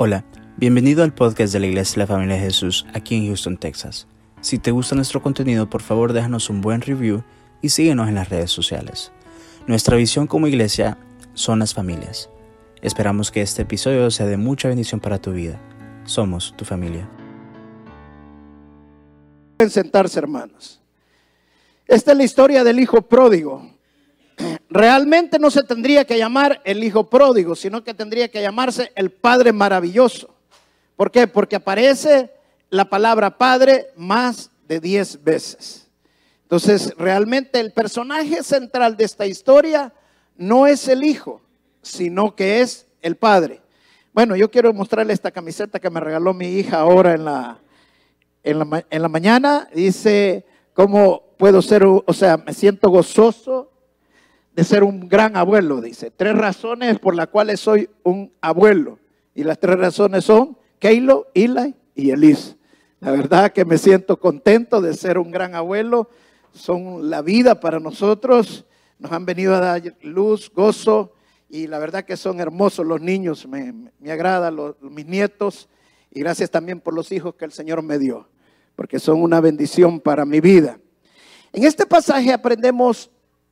Hola, bienvenido al podcast de la Iglesia de la Familia de Jesús aquí en Houston, Texas. Si te gusta nuestro contenido, por favor déjanos un buen review y síguenos en las redes sociales. Nuestra visión como iglesia son las familias. Esperamos que este episodio sea de mucha bendición para tu vida. Somos tu familia. Pueden sentarse, hermanos. Esta es la historia del hijo pródigo. Realmente no se tendría que llamar el hijo pródigo, sino que tendría que llamarse el padre maravilloso. ¿Por qué? Porque aparece la palabra padre más de diez veces. Entonces, realmente el personaje central de esta historia no es el hijo, sino que es el padre. Bueno, yo quiero mostrarle esta camiseta que me regaló mi hija ahora en la, en la, en la mañana. Dice, ¿cómo puedo ser, o sea, me siento gozoso de ser un gran abuelo? Dice, tres razones por las cuales soy un abuelo. Y las tres razones son Keilo, Eli y Elis. La verdad que me siento contento de ser un gran abuelo. Son la vida para nosotros. Nos han venido a dar luz, gozo. Y la verdad que son hermosos los niños. Me, me agrada los, mis nietos. Y gracias también por los hijos que el Señor me dio. Porque son una bendición para mi vida. En este pasaje aprendemos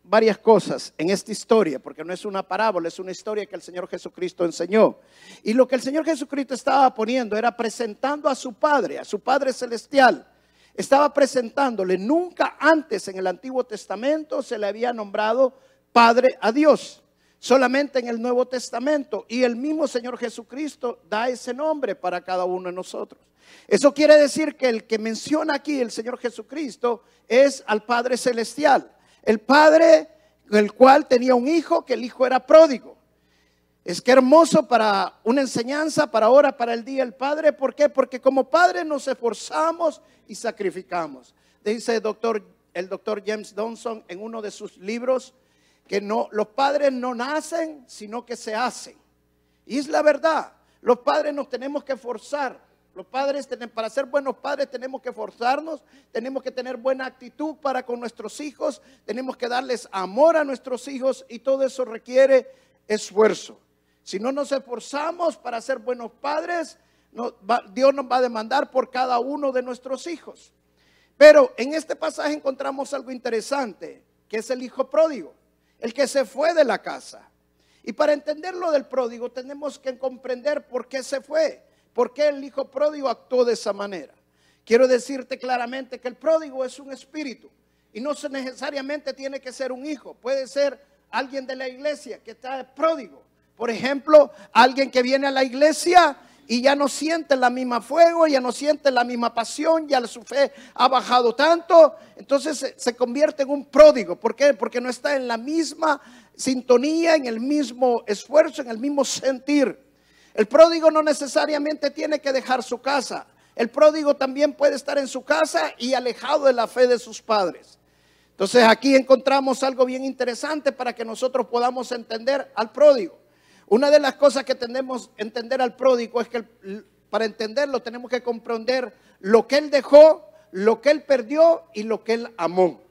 varias cosas en esta historia, porque no es una parábola, es una historia que el Señor Jesucristo enseñó. Y lo que el Señor Jesucristo estaba poniendo era presentando a su Padre, a su Padre Celestial. Estaba presentándole, nunca antes en el Antiguo Testamento se le había nombrado Padre a Dios, solamente en el Nuevo Testamento. Y el mismo Señor Jesucristo da ese nombre para cada uno de nosotros. Eso quiere decir que el que menciona aquí el Señor Jesucristo es al Padre Celestial. El padre, el cual tenía un hijo, que el hijo era pródigo. Es que hermoso para una enseñanza, para ahora, para el día del padre. ¿Por qué? Porque como padre nos esforzamos y sacrificamos. Dice el doctor, el doctor James Donson en uno de sus libros que no, los padres no nacen, sino que se hacen. Y es la verdad. Los padres nos tenemos que esforzar. Los padres, para ser buenos padres, tenemos que forzarnos, tenemos que tener buena actitud para con nuestros hijos, tenemos que darles amor a nuestros hijos y todo eso requiere esfuerzo. Si no nos esforzamos para ser buenos padres, Dios nos va a demandar por cada uno de nuestros hijos. Pero en este pasaje encontramos algo interesante, que es el hijo pródigo, el que se fue de la casa. Y para entender lo del pródigo tenemos que comprender por qué se fue. ¿Por qué el hijo pródigo actuó de esa manera? Quiero decirte claramente que el pródigo es un espíritu y no necesariamente tiene que ser un hijo, puede ser alguien de la iglesia que está pródigo. Por ejemplo, alguien que viene a la iglesia y ya no siente la misma fuego, ya no siente la misma pasión, ya su fe ha bajado tanto, entonces se, convierte en un pródigo. ¿Por qué? Porque no está en la misma sintonía, en el mismo esfuerzo, en el mismo sentir. El pródigo no necesariamente tiene que dejar su casa. El pródigo también puede estar en su casa y alejado de la fe de sus padres. Entonces aquí encontramos algo bien interesante para que nosotros podamos entender al pródigo. Una de las cosas que tenemos que entender al pródigo es que para entenderlo tenemos que comprender lo que él dejó, lo que él perdió y lo que él amó.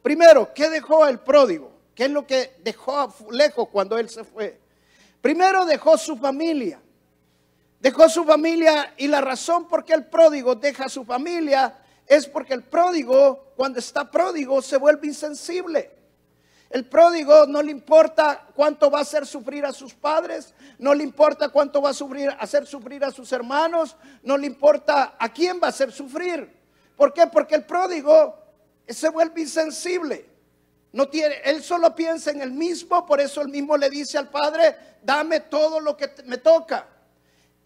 Primero, ¿qué dejó el pródigo? ¿Qué es lo que dejó lejos cuando él se fue? Primero dejó su familia. Dejó su familia y la razón por qué el pródigo deja su familia es porque el pródigo, cuando está pródigo, se vuelve insensible. El pródigo no le importa cuánto va a hacer sufrir a sus padres, no le importa cuánto va a sufrir, hacer sufrir a sus hermanos, no le importa a quién va a hacer sufrir. ¿Por qué? Porque el pródigo se vuelve insensible. No tiene, él solo piensa en el mismo, por eso el mismo le dice al padre, dame todo lo que me toca.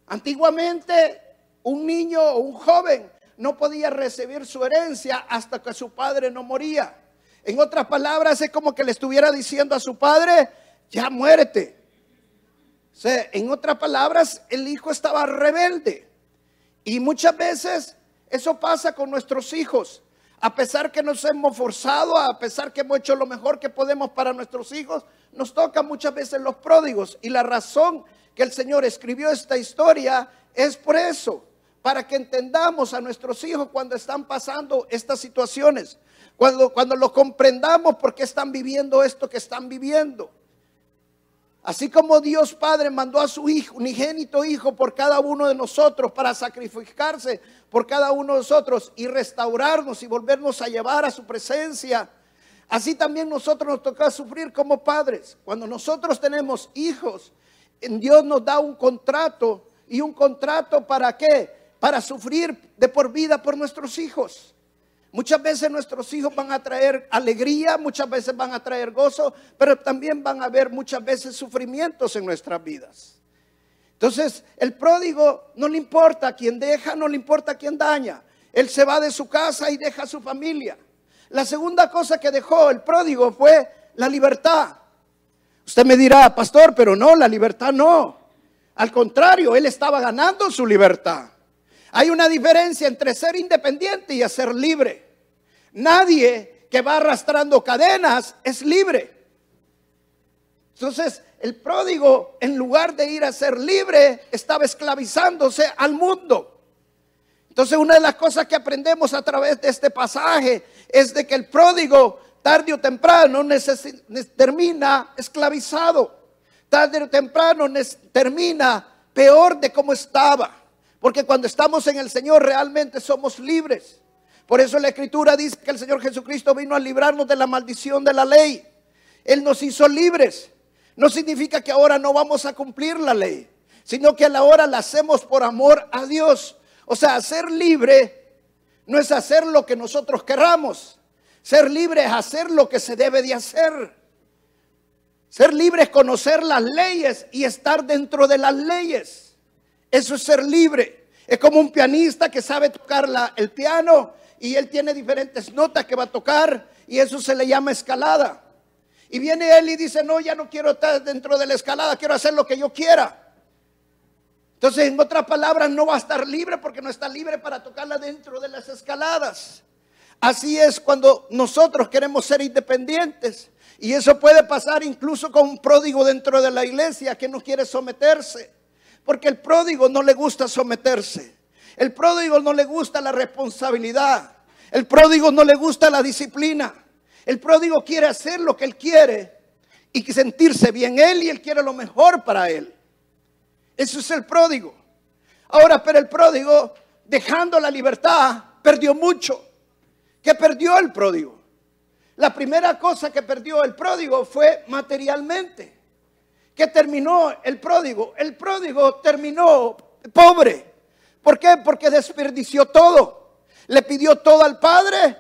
Antiguamente un niño o un joven no podía recibir su herencia hasta que su padre no moría. En otras palabras, es como que le estuviera diciendo a su padre, ya muérete. O sea, en otras palabras, el hijo estaba rebelde. Y muchas veces eso pasa con nuestros hijos. A pesar que nos hemos forzado, a pesar que hemos hecho lo mejor que podemos para nuestros hijos, nos tocan muchas veces los pródigos. Y la razón que el Señor escribió esta historia es por eso, para que entendamos a nuestros hijos cuando están pasando estas situaciones, cuando, cuando lo comprendamos por qué están viviendo esto que están viviendo. Así como Dios Padre mandó a su hijo, unigénito hijo por cada uno de nosotros para sacrificarse por cada uno de nosotros y restaurarnos y volvernos a llevar a su presencia. Así también nosotros nos toca sufrir como padres. Cuando nosotros tenemos hijos, Dios nos da un contrato y un contrato para qué? Para sufrir de por vida por nuestros hijos. Muchas veces nuestros hijos van a traer alegría, muchas veces van a traer gozo, pero también van a haber muchas veces sufrimientos en nuestras vidas. Entonces, el pródigo no le importa a quien deja, no le importa a quien daña. Él se va de su casa y deja a su familia. La segunda cosa que dejó el pródigo fue la libertad. Usted me dirá, pastor, pero no, la libertad no. Al contrario, él estaba ganando su libertad. Hay una diferencia entre ser independiente y ser libre. Nadie que va arrastrando cadenas es libre. Entonces, el pródigo, en lugar de ir a ser libre, estaba esclavizándose al mundo. Entonces, una de las cosas que aprendemos a través de este pasaje es de que el pródigo, tarde o temprano, termina esclavizado. Tarde o temprano termina peor de como estaba. Porque cuando estamos en el Señor realmente somos libres. Por eso la Escritura dice que el Señor Jesucristo vino a librarnos de la maldición de la ley. Él nos hizo libres. No significa que ahora no vamos a cumplir la ley, sino que a la hora la hacemos por amor a Dios. O sea, ser libre no es hacer lo que nosotros querramos. Ser libre es hacer lo que se debe de hacer. Ser libre es conocer las leyes y estar dentro de las leyes. Eso es ser libre. Es como un pianista que sabe tocar el piano y él tiene diferentes notas que va a tocar y eso se le llama escalada. Y viene él y dice, no, ya no quiero estar dentro de la escalada, quiero hacer lo que yo quiera. Entonces, en otras palabras, no va a estar libre porque no está libre para tocarla dentro de las escaladas. Así es cuando nosotros queremos ser independientes. Y eso puede pasar incluso con un pródigo dentro de la iglesia que no quiere someterse. Porque el pródigo no le gusta someterse. El pródigo no le gusta la responsabilidad. El pródigo no le gusta la disciplina. El pródigo quiere hacer lo que él quiere y sentirse bien él y él quiere lo mejor para él. Eso es el pródigo. Ahora, pero el pródigo, dejando la libertad, perdió mucho. ¿Qué perdió el pródigo? La primera cosa que perdió el pródigo fue materialmente. ¿Qué terminó el pródigo? El pródigo terminó pobre. ¿Por qué? Porque desperdició todo. Le pidió todo al padre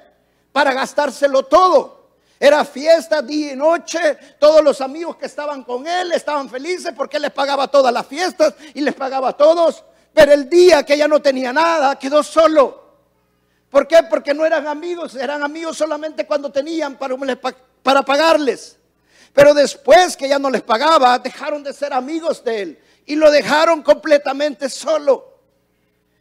para gastárselo todo. Era fiesta día y noche. Todos los amigos que estaban con él estaban felices porque les pagaba todas las fiestas y les pagaba a todos. Pero el día que ya no tenía nada, quedó solo. ¿Por qué? Porque no eran amigos, eran amigos solamente cuando tenían para, para pagarles. Pero después que ya no les pagaba, dejaron de ser amigos de él y lo dejaron completamente solo.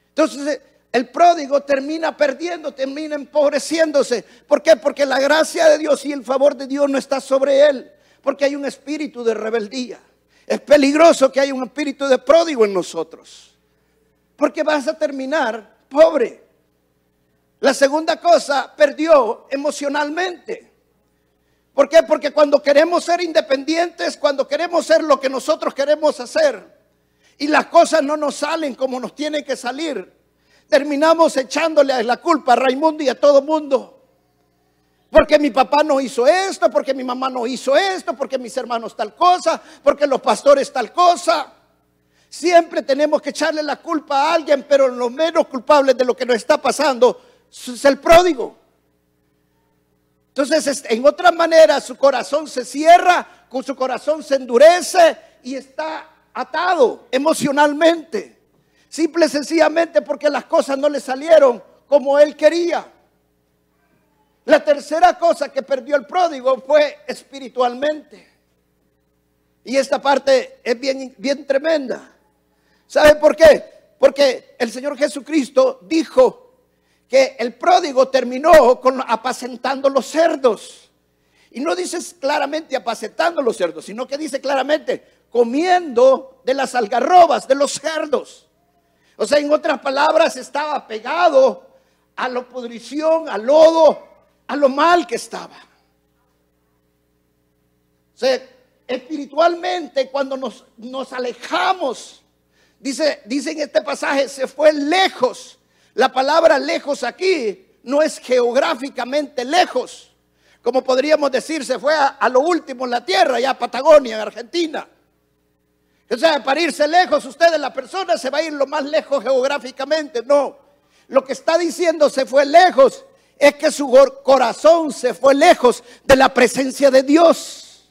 Entonces el pródigo termina perdiendo, termina empobreciéndose. ¿Por qué? Porque la gracia de Dios y el favor de Dios no está sobre él. Porque hay un espíritu de rebeldía. Es peligroso que haya un espíritu de pródigo en nosotros. Porque vas a terminar pobre. La segunda cosa, perdió emocionalmente. ¿Por qué? Porque cuando queremos ser independientes, cuando queremos ser lo que nosotros queremos hacer y las cosas no nos salen como nos tienen que salir, terminamos echándole la culpa a Raimundo y a todo mundo. Porque mi papá no hizo esto, porque mi mamá no hizo esto, porque mis hermanos tal cosa, porque los pastores tal cosa. Siempre tenemos que echarle la culpa a alguien, pero lo menos culpable de lo que nos está pasando es el pródigo. Entonces, en otra manera, su corazón se cierra, con su corazón se endurece y está atado emocionalmente. Simple y sencillamente porque las cosas no le salieron como él quería. La tercera cosa que perdió el pródigo fue espiritualmente. Y esta parte es bien, bien tremenda. ¿Sabe por qué? Porque el Señor Jesucristo dijo que el pródigo terminó con apacentando los cerdos. Y no dice claramente apacentando los cerdos, sino que dice claramente comiendo de las algarrobas, de los cerdos. O sea, en otras palabras, estaba pegado a la pudrición, al lodo, a lo mal que estaba. O sea, espiritualmente cuando nos, nos alejamos. Dice, dice en este pasaje, se fue lejos. La palabra lejos aquí no es geográficamente lejos, como podríamos decir, se fue a, lo último en la tierra, ya a Patagonia, en Argentina. O sea, para irse lejos, usted la persona se va a ir lo más lejos geográficamente. No, lo que está diciendo se fue lejos es que su corazón se fue lejos de la presencia de Dios.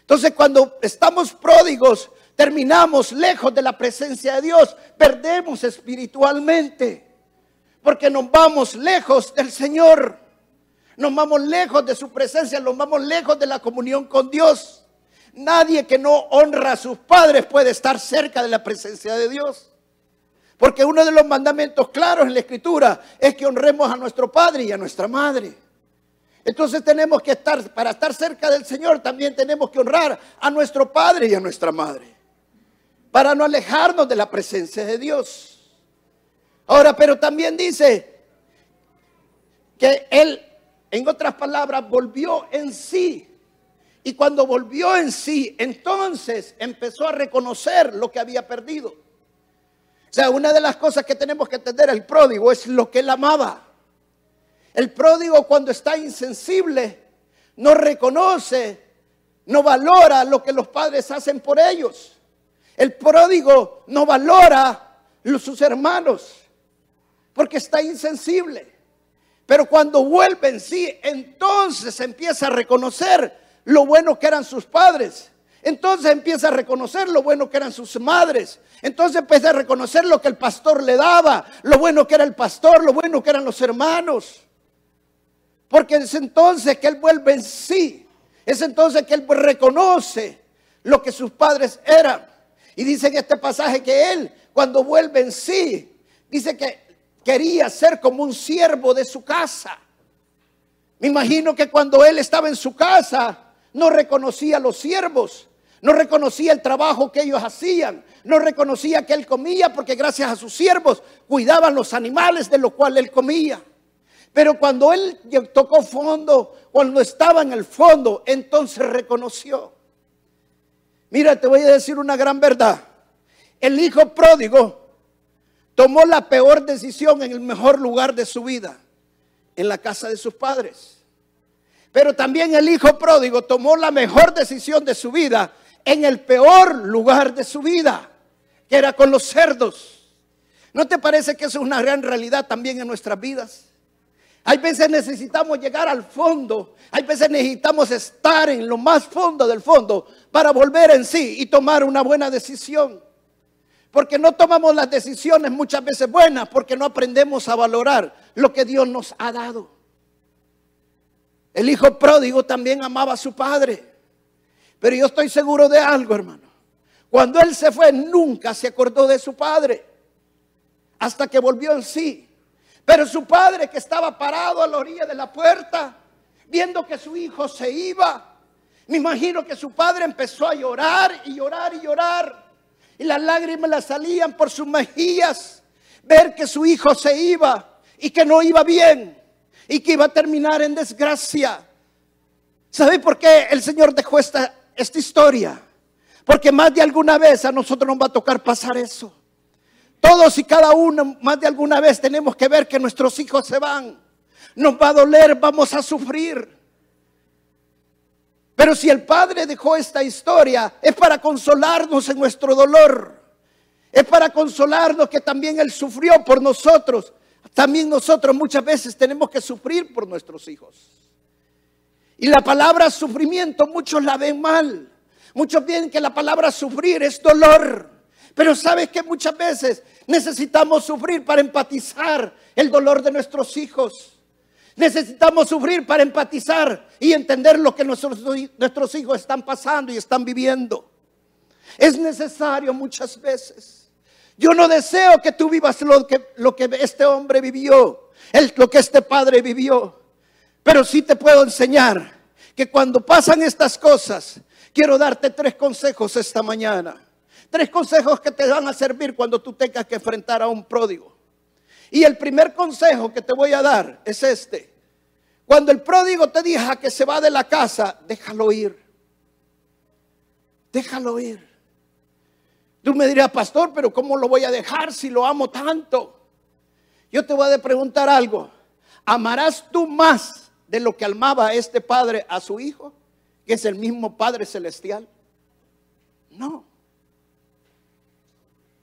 Entonces, cuando estamos pródigos, terminamos lejos de la presencia de Dios, perdemos espiritualmente, porque nos vamos lejos del Señor, nos vamos lejos de su presencia, nos vamos lejos de la comunión con Dios. Nadie que no honra a sus padres puede estar cerca de la presencia de Dios. Porque uno de los mandamientos claros en la escritura es que honremos a nuestro padre y a nuestra madre. Entonces tenemos que estar, para estar cerca del Señor, también tenemos que honrar a nuestro padre y a nuestra madre. Para no alejarnos de la presencia de Dios. Ahora, pero también dice que Él, en otras palabras, volvió en sí. Y cuando volvió en sí, entonces empezó a reconocer lo que había perdido. O sea, una de las cosas que tenemos que entender el pródigo es lo que él amaba. El pródigo cuando está insensible no reconoce, no valora lo que los padres hacen por ellos. El pródigo no valora sus hermanos porque está insensible. Pero cuando vuelve en sí, entonces empieza a reconocer lo bueno que eran sus padres. Entonces empieza a reconocer lo bueno que eran sus madres. Entonces empieza a reconocer lo que el pastor le daba, lo bueno que era el pastor, lo bueno que eran los hermanos. Porque es entonces que él vuelve en sí. Es entonces que él reconoce lo que sus padres eran. Y dice en este pasaje que él, cuando vuelve en sí, dice que quería ser como un siervo de su casa. Me imagino que cuando él estaba en su casa, no reconocía a los siervos, no reconocía el trabajo que ellos hacían, no reconocía que él comía porque gracias a sus siervos cuidaban los animales de los cuales él comía. Pero cuando él tocó fondo, cuando estaba en el fondo, entonces reconoció. Mira, te voy a decir una gran verdad. El hijo pródigo tomó la peor decisión en el mejor lugar de su vida, en la casa de sus padres. Pero también el hijo pródigo tomó la mejor decisión de su vida en el peor lugar de su vida, que era con los cerdos. ¿No te parece que eso es una gran realidad también en nuestras vidas? Hay veces necesitamos llegar al fondo, hay veces necesitamos estar en lo más fondo del fondo para volver en sí y tomar una buena decisión. Porque no tomamos las decisiones muchas veces buenas, porque no aprendemos a valorar lo que Dios nos ha dado. El hijo pródigo también amaba a su padre. Pero yo estoy seguro de algo, hermano. Cuando él se fue, nunca se acordó de su padre. Hasta que volvió en sí. Pero su padre que estaba parado a la orilla de la puerta, viendo que su hijo se iba, me imagino que su padre empezó a llorar y llorar y llorar. Y las lágrimas le salían por sus mejillas. Ver que su hijo se iba y que no iba bien y que iba a terminar en desgracia. ¿Sabe por qué el Señor dejó esta, esta historia? Porque más de alguna vez a nosotros nos va a tocar pasar eso. Todos y cada uno, más de alguna vez tenemos que ver que nuestros hijos se van. Nos va a doler, vamos a sufrir. Pero si el Padre dejó esta historia, es para consolarnos en nuestro dolor. Es para consolarnos que también Él sufrió por nosotros. También nosotros muchas veces tenemos que sufrir por nuestros hijos. Y la palabra sufrimiento muchos la ven mal. Muchos ven que la palabra sufrir es dolor. Pero sabes que muchas veces necesitamos sufrir para empatizar el dolor de nuestros hijos. Necesitamos sufrir para empatizar y entender lo que nuestros, nuestros hijos están pasando y están viviendo. Es necesario muchas veces. Yo no deseo que tú vivas lo que, lo que este hombre vivió, lo que este padre vivió. Pero sí te puedo enseñar que cuando pasan estas cosas, quiero darte tres consejos esta mañana. Tres consejos que te van a servir cuando tú tengas que enfrentar a un pródigo. Y el primer consejo que te voy a dar es este. Cuando el pródigo te diga que se va de la casa, déjalo ir. Déjalo ir. Tú me dirás, pastor, pero ¿cómo lo voy a dejar si lo amo tanto? Yo te voy a preguntar algo. ¿Amarás tú más de lo que amaba este padre a su hijo, que es el mismo Padre Celestial? No.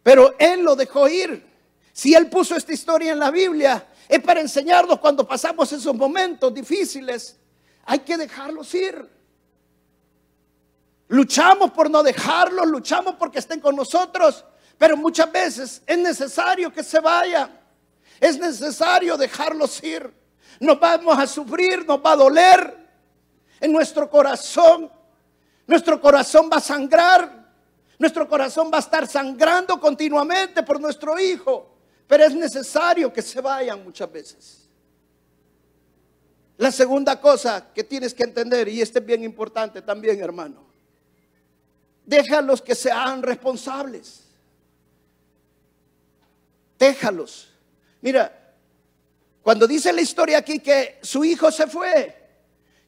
Pero él lo dejó ir. Si él puso esta historia en la Biblia, es para enseñarnos cuando pasamos esos momentos difíciles. Hay que dejarlos ir. Luchamos por no dejarlos, luchamos porque estén con nosotros, pero muchas veces es necesario que se vayan. Es necesario dejarlos ir. Nos vamos a sufrir, nos va a doler en nuestro corazón. Nuestro corazón va a sangrar. Nuestro corazón va a estar sangrando continuamente por nuestro hijo. Pero es necesario que se vayan muchas veces. La segunda cosa que tienes que entender, y este es bien importante también, hermano, Déjalos que sean responsables. Déjalos. Mira, cuando dice la historia aquí que su hijo se fue,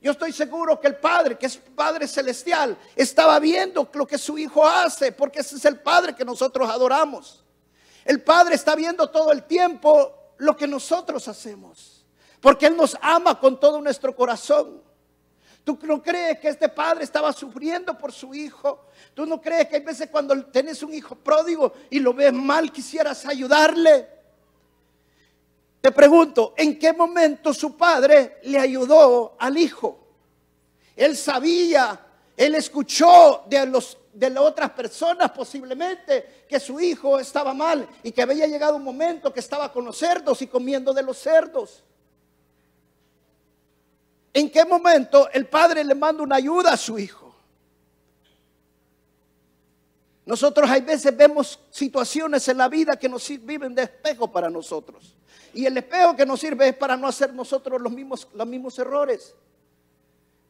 yo estoy seguro que el Padre, que es Padre Celestial, estaba viendo lo que su hijo hace, porque ese es el Padre que nosotros adoramos. El Padre está viendo todo el tiempo lo que nosotros hacemos, porque Él nos ama con todo nuestro corazón. ¿Tú no crees que este padre estaba sufriendo por su hijo? ¿Tú no crees que hay veces cuando tienes un hijo pródigo y lo ves mal quisieras ayudarle? Te pregunto, ¿en qué momento su padre le ayudó al hijo? Él sabía, él escuchó de los de las otras personas posiblemente que su hijo estaba mal y que había llegado un momento que estaba con los cerdos y comiendo de los cerdos. ¿En qué momento el padre le manda una ayuda a su hijo? Nosotros hay veces vemos situaciones en la vida que nos sirven de espejo para nosotros. Y el espejo que nos sirve es para no hacer nosotros los mismos, los mismos errores.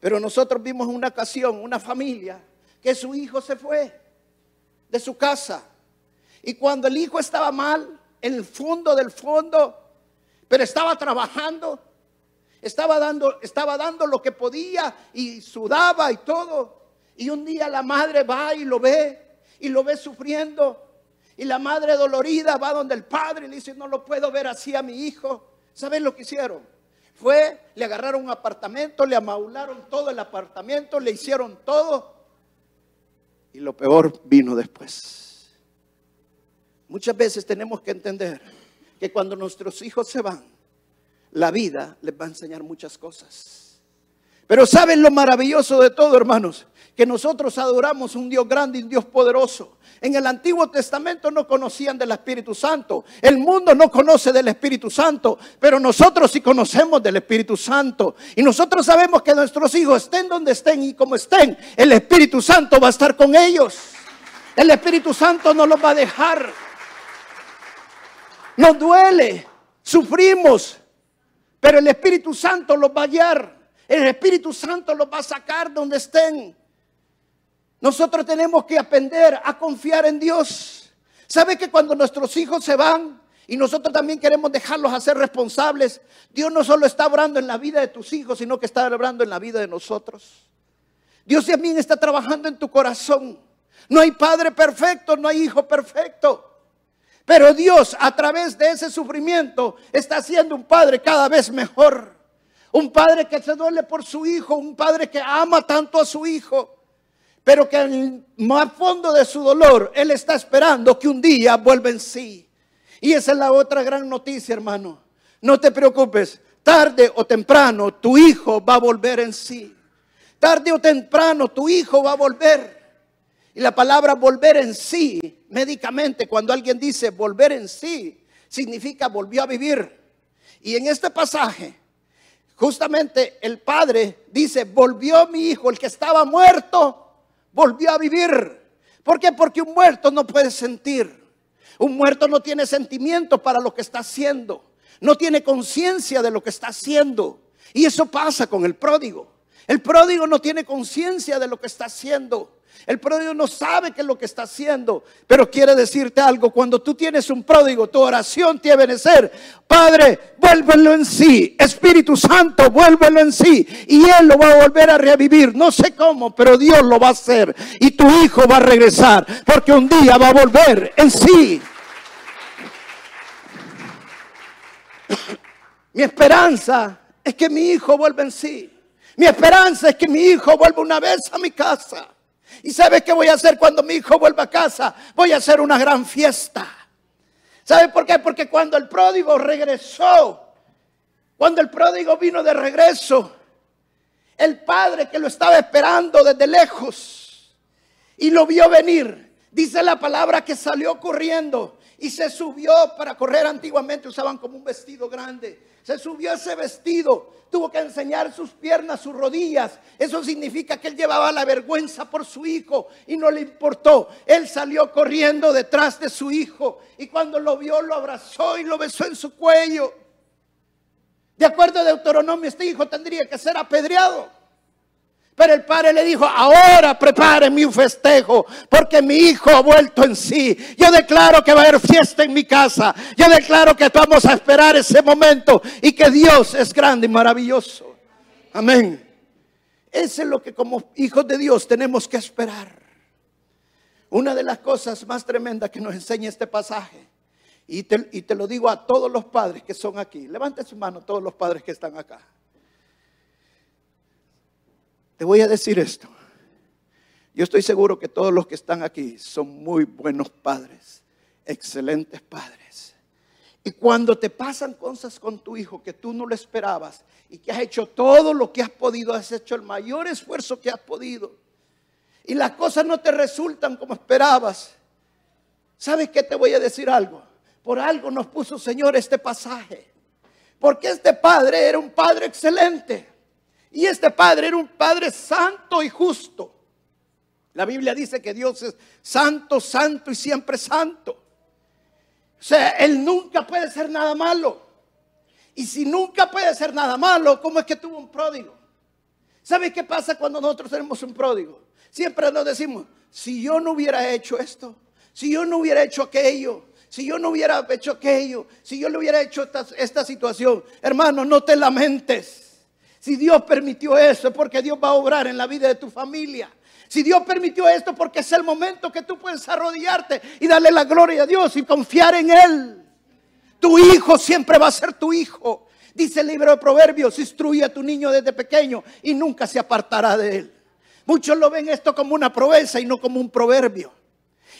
Pero nosotros vimos una ocasión, una familia, que su hijo se fue de su casa. Y cuando el hijo estaba mal, en el fondo del fondo, pero estaba trabajando, estaba dando, estaba dando lo que podía y sudaba y todo. Y un día la madre va y lo ve y lo ve sufriendo. Y la madre dolorida va donde el padre y le dice, no lo puedo ver así a mi hijo. ¿Saben lo que hicieron? Fue, le agarraron un apartamento, le amaularon todo el apartamento, le hicieron todo. Y lo peor vino después. Muchas veces tenemos que entender que cuando nuestros hijos se van, la vida les va a enseñar muchas cosas. Pero ¿saben lo maravilloso de todo, hermanos? Que nosotros adoramos un Dios grande y un Dios poderoso. En el Antiguo Testamento no conocían del Espíritu Santo. El mundo no conoce del Espíritu Santo, pero nosotros sí conocemos del Espíritu Santo. Y nosotros sabemos que nuestros hijos estén donde estén y como estén, el Espíritu Santo va a estar con ellos. El Espíritu Santo no los va a dejar. Nos duele, sufrimos, pero el Espíritu Santo los va a guiar. El Espíritu Santo los va a sacar donde estén. Nosotros tenemos que aprender a confiar en Dios. ¿Sabe que cuando nuestros hijos se van y nosotros también queremos dejarlos a ser responsables, Dios no solo está obrando en la vida de tus hijos, sino que está obrando en la vida de nosotros? Dios también está trabajando en tu corazón. No hay padre perfecto, no hay hijo perfecto. Pero Dios a través de ese sufrimiento está haciendo un padre cada vez mejor. Un padre que se duele por su hijo, un padre que ama tanto a su hijo, pero que en más fondo de su dolor, Él está esperando que un día vuelva en sí. Y esa es la otra gran noticia, hermano. No te preocupes, tarde o temprano tu hijo va a volver en sí. Tarde o temprano tu hijo va a volver. Y la palabra volver en sí, médicamente, cuando alguien dice volver en sí, significa volvió a vivir. Y en este pasaje, justamente el padre dice, volvió mi hijo, el que estaba muerto, volvió a vivir. ¿Por qué? Porque un muerto no puede sentir. Un muerto no tiene sentimiento para lo que está haciendo. No tiene conciencia de lo que está haciendo. Y eso pasa con el pródigo. El pródigo no tiene conciencia de lo que está haciendo. El pródigo no sabe qué es lo que está haciendo, pero quiere decirte algo. Cuando tú tienes un pródigo, tu oración tiene que ser, Padre, vuélvelo en sí. Espíritu Santo, vuélvelo en sí. Y Él lo va a volver a revivir. No sé cómo, pero Dios lo va a hacer. Y tu hijo va a regresar, porque un día va a volver en sí. Mi esperanza es que mi hijo vuelva en sí. Mi esperanza es que mi hijo vuelva una vez a mi casa. ¿Y sabes qué voy a hacer cuando mi hijo vuelva a casa? Voy a hacer una gran fiesta. ¿Sabe por qué? Porque cuando el pródigo regresó, cuando el pródigo vino de regreso, el padre que lo estaba esperando desde lejos y lo vio venir, dice la palabra que salió corriendo y se subió para correr. Antiguamente usaban como un vestido grande. Se subió ese vestido, tuvo que enseñar sus piernas, sus rodillas. Eso significa que él llevaba la vergüenza por su hijo y no le importó. Él salió corriendo detrás de su hijo y cuando lo vio lo abrazó y lo besó en su cuello. De acuerdo a Deuteronomio, este hijo tendría que ser apedreado. Pero el padre le dijo, ahora prepárenme un festejo, porque mi hijo ha vuelto en sí. Yo declaro que va a haber fiesta en mi casa. Yo declaro que vamos a esperar ese momento y que Dios es grande y maravilloso. Amén. Eso es lo que como hijos de Dios tenemos que esperar. Una de las cosas más tremendas que nos enseña este pasaje, y te, lo digo a todos los padres que son aquí, levante su mano todos los padres que están acá. Te voy a decir esto. Yo estoy seguro que todos los que están aquí son muy buenos padres, excelentes padres. Y cuando te pasan cosas con tu hijo que tú no lo esperabas y que has hecho todo lo que has podido, has hecho el mayor esfuerzo que has podido, y las cosas no te resultan como esperabas, ¿sabes qué te voy a decir algo? Por algo nos puso Señor este pasaje. Porque este padre era un padre excelente. Y este padre era un padre santo y justo. La Biblia dice que Dios es santo, santo y siempre santo. O sea, Él nunca puede ser nada malo. Y si nunca puede ser nada malo, ¿cómo es que tuvo un pródigo? ¿Sabe qué pasa cuando nosotros tenemos un pródigo? Siempre nos decimos, si yo no hubiera hecho esto, si yo no hubiera hecho aquello, si yo no hubiera hecho aquello, si yo no hubiera hecho esta, esta situación, hermano, no te lamentes. Si Dios permitió eso, es porque Dios va a obrar en la vida de tu familia. Si Dios permitió esto, porque es el momento que tú puedes arrodillarte y darle la gloria a Dios y confiar en Él. Tu hijo siempre va a ser tu hijo. Dice el libro de Proverbios, instruye a tu niño desde pequeño y nunca se apartará de él. Muchos lo ven esto como una proeza y no como un proverbio.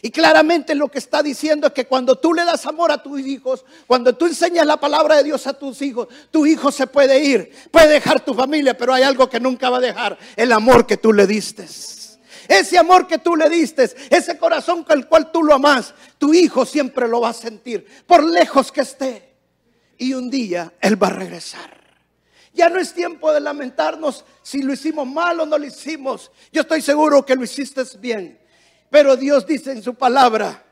Y claramente lo que está diciendo es que cuando tú le das amor a tus hijos, cuando tú enseñas la palabra de Dios a tus hijos, tu hijo se puede ir, puede dejar tu familia, pero hay algo que nunca va a dejar, el amor que tú le diste. Ese amor que tú le diste, ese corazón con el cual tú lo amas, tu hijo siempre lo va a sentir, por lejos que esté. Y un día él va a regresar. Ya no es tiempo de lamentarnos si lo hicimos mal o no lo hicimos. Yo estoy seguro que lo hiciste bien. Pero Dios dice en su palabra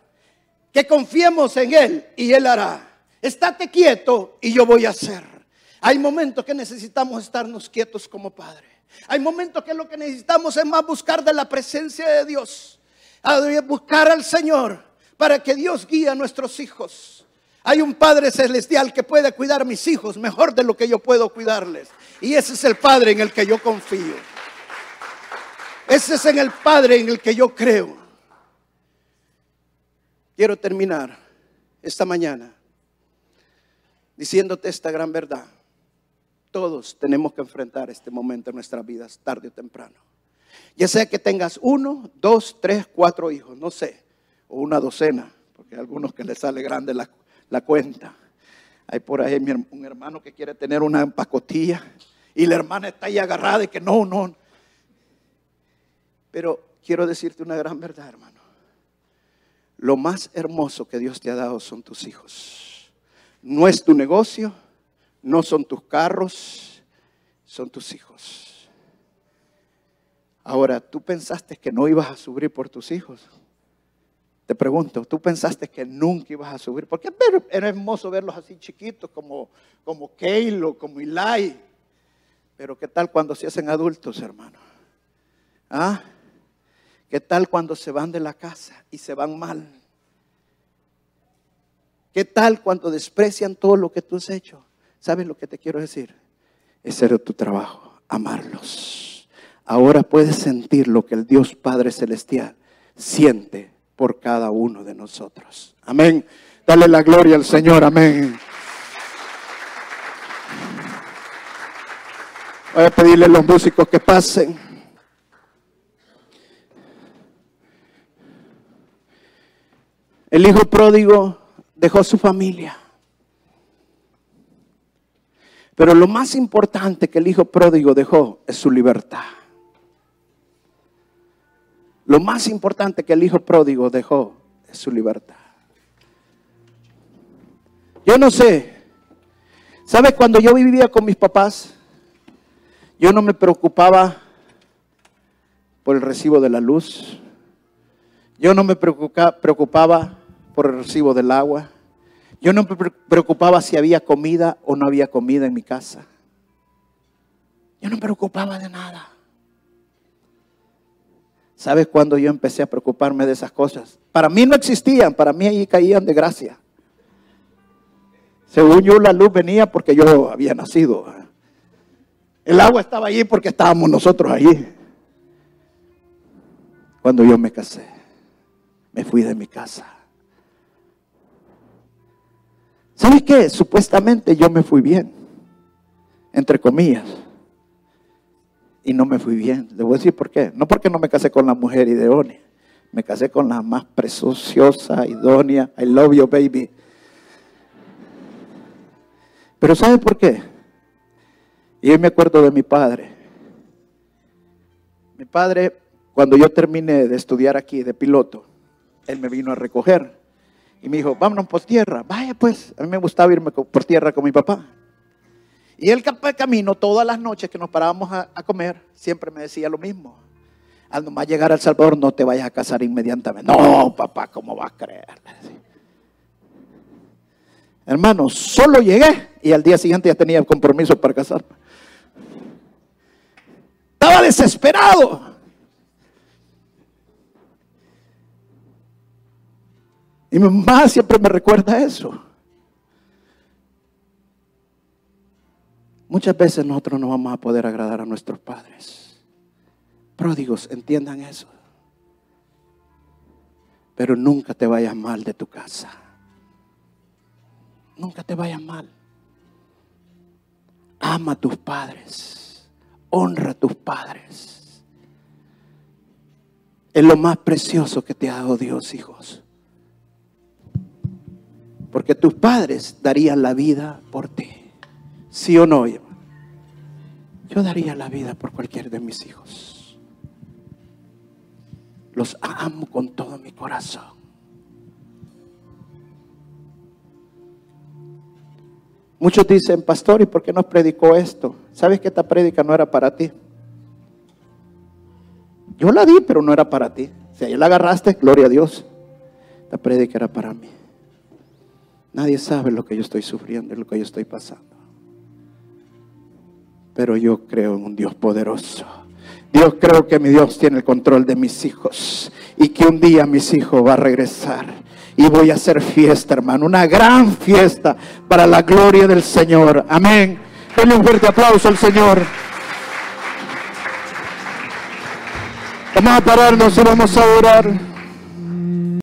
que confiemos en Él y Él hará. Estate quieto y yo voy a hacer. Hay momentos que necesitamos estarnos quietos como Padre. Hay momentos que lo que necesitamos es más buscar de la presencia de Dios. Buscar al Señor para que Dios guíe a nuestros hijos. Hay un Padre celestial que puede cuidar a mis hijos mejor de lo que yo puedo cuidarles. Y ese es el Padre en el que yo confío. Ese es en el Padre en el que yo creo. Quiero terminar esta mañana diciéndote esta gran verdad. Todos tenemos que enfrentar este momento en nuestras vidas, tarde o temprano. Ya sea que tengas uno, dos, tres, cuatro hijos, no sé, o una docena, porque hay algunos que les sale grande la, cuenta. Hay por ahí un hermano que quiere tener una pacotilla y la hermana está ahí agarrada y que no, no. Pero quiero decirte una gran verdad, hermano. Lo más hermoso que Dios te ha dado son tus hijos. No es tu negocio, no son tus carros, son tus hijos. Ahora, ¿tú pensaste que no ibas a sufrir por tus hijos? Te pregunto, ¿tú pensaste que nunca ibas a subir? Porque era hermoso verlos así chiquitos como, como Keilo, como Eli. Pero ¿qué tal cuando se hacen adultos, hermano? ¿Ah? ¿Qué tal cuando se van de la casa y se van mal? ¿Qué tal cuando desprecian todo lo que tú has hecho? ¿Sabes lo que te quiero decir? Ese era tu trabajo, amarlos. Ahora puedes sentir lo que el Dios Padre Celestial siente por cada uno de nosotros. Amén. Dale la gloria al Señor. Amén. Voy a pedirle a los músicos que pasen. El hijo pródigo dejó su familia. Pero lo más importante que el hijo pródigo dejó es su libertad. Lo más importante que el hijo pródigo dejó es su libertad. Yo no sé. ¿Sabes? Cuando yo vivía con mis papás, yo no me preocupaba por el recibo de la luz. Yo no me preocupaba por el recibo del agua. Yo no me preocupaba si había comida o no había comida en mi casa. Yo no me preocupaba de nada. ¿Sabes cuándo yo empecé a preocuparme de esas cosas? Para mí no existían, para mí ahí caían de gracia. Según yo, la luz venía porque yo había nacido. El agua estaba allí porque estábamos nosotros allí. Cuando yo me casé, me fui de mi casa. ¿Sabes qué? Supuestamente yo me fui bien, entre comillas. Y no me fui bien. Le voy a decir por qué. No porque no me casé con la mujer idónea. Me casé con la más preciosa, idónea. I love you, baby. Pero ¿sabe por qué? Y yo me acuerdo de mi padre. Mi padre, cuando yo terminé de estudiar aquí de piloto, él me vino a recoger. Y me dijo, vámonos por tierra. Vaya pues, a mí me gustaba irme por tierra con mi papá. Y el camino, todas las noches que nos parábamos a, comer, siempre me decía lo mismo. Al nomás llegar al Salvador, no te vayas a casar inmediatamente. No, papá, ¿cómo vas a creer? Hermano, solo llegué y al día siguiente ya tenía compromiso para casarme. Estaba desesperado. Y mi mamá siempre me recuerda eso. Muchas veces nosotros no vamos a poder agradar a nuestros padres. Pródigos, entiendan eso. Pero nunca te vayas mal de tu casa. Nunca te vayas mal. Ama a tus padres. Honra a tus padres. Es lo más precioso que te ha dado Dios, hijos. Porque tus padres darían la vida por ti. ¿Sí o no? Yo daría la vida por cualquier de mis hijos. Los amo con todo mi corazón. Muchos dicen, pastor, ¿y por qué nos predicó esto? ¿Sabes que esta prédica no era para ti? Yo la di, pero no era para ti. Si ahí la agarraste, gloria a Dios. Esta prédica era para mí. Nadie sabe lo que yo estoy sufriendo y lo que yo estoy pasando. Pero yo creo en un Dios poderoso. Dios creo que mi Dios tiene el control de mis hijos y que un día mis hijos va a regresar y voy a hacer fiesta, hermano, una gran fiesta para la gloria del Señor. Amén. Denle un fuerte aplauso al Señor. Vamos a pararnos y vamos a orar.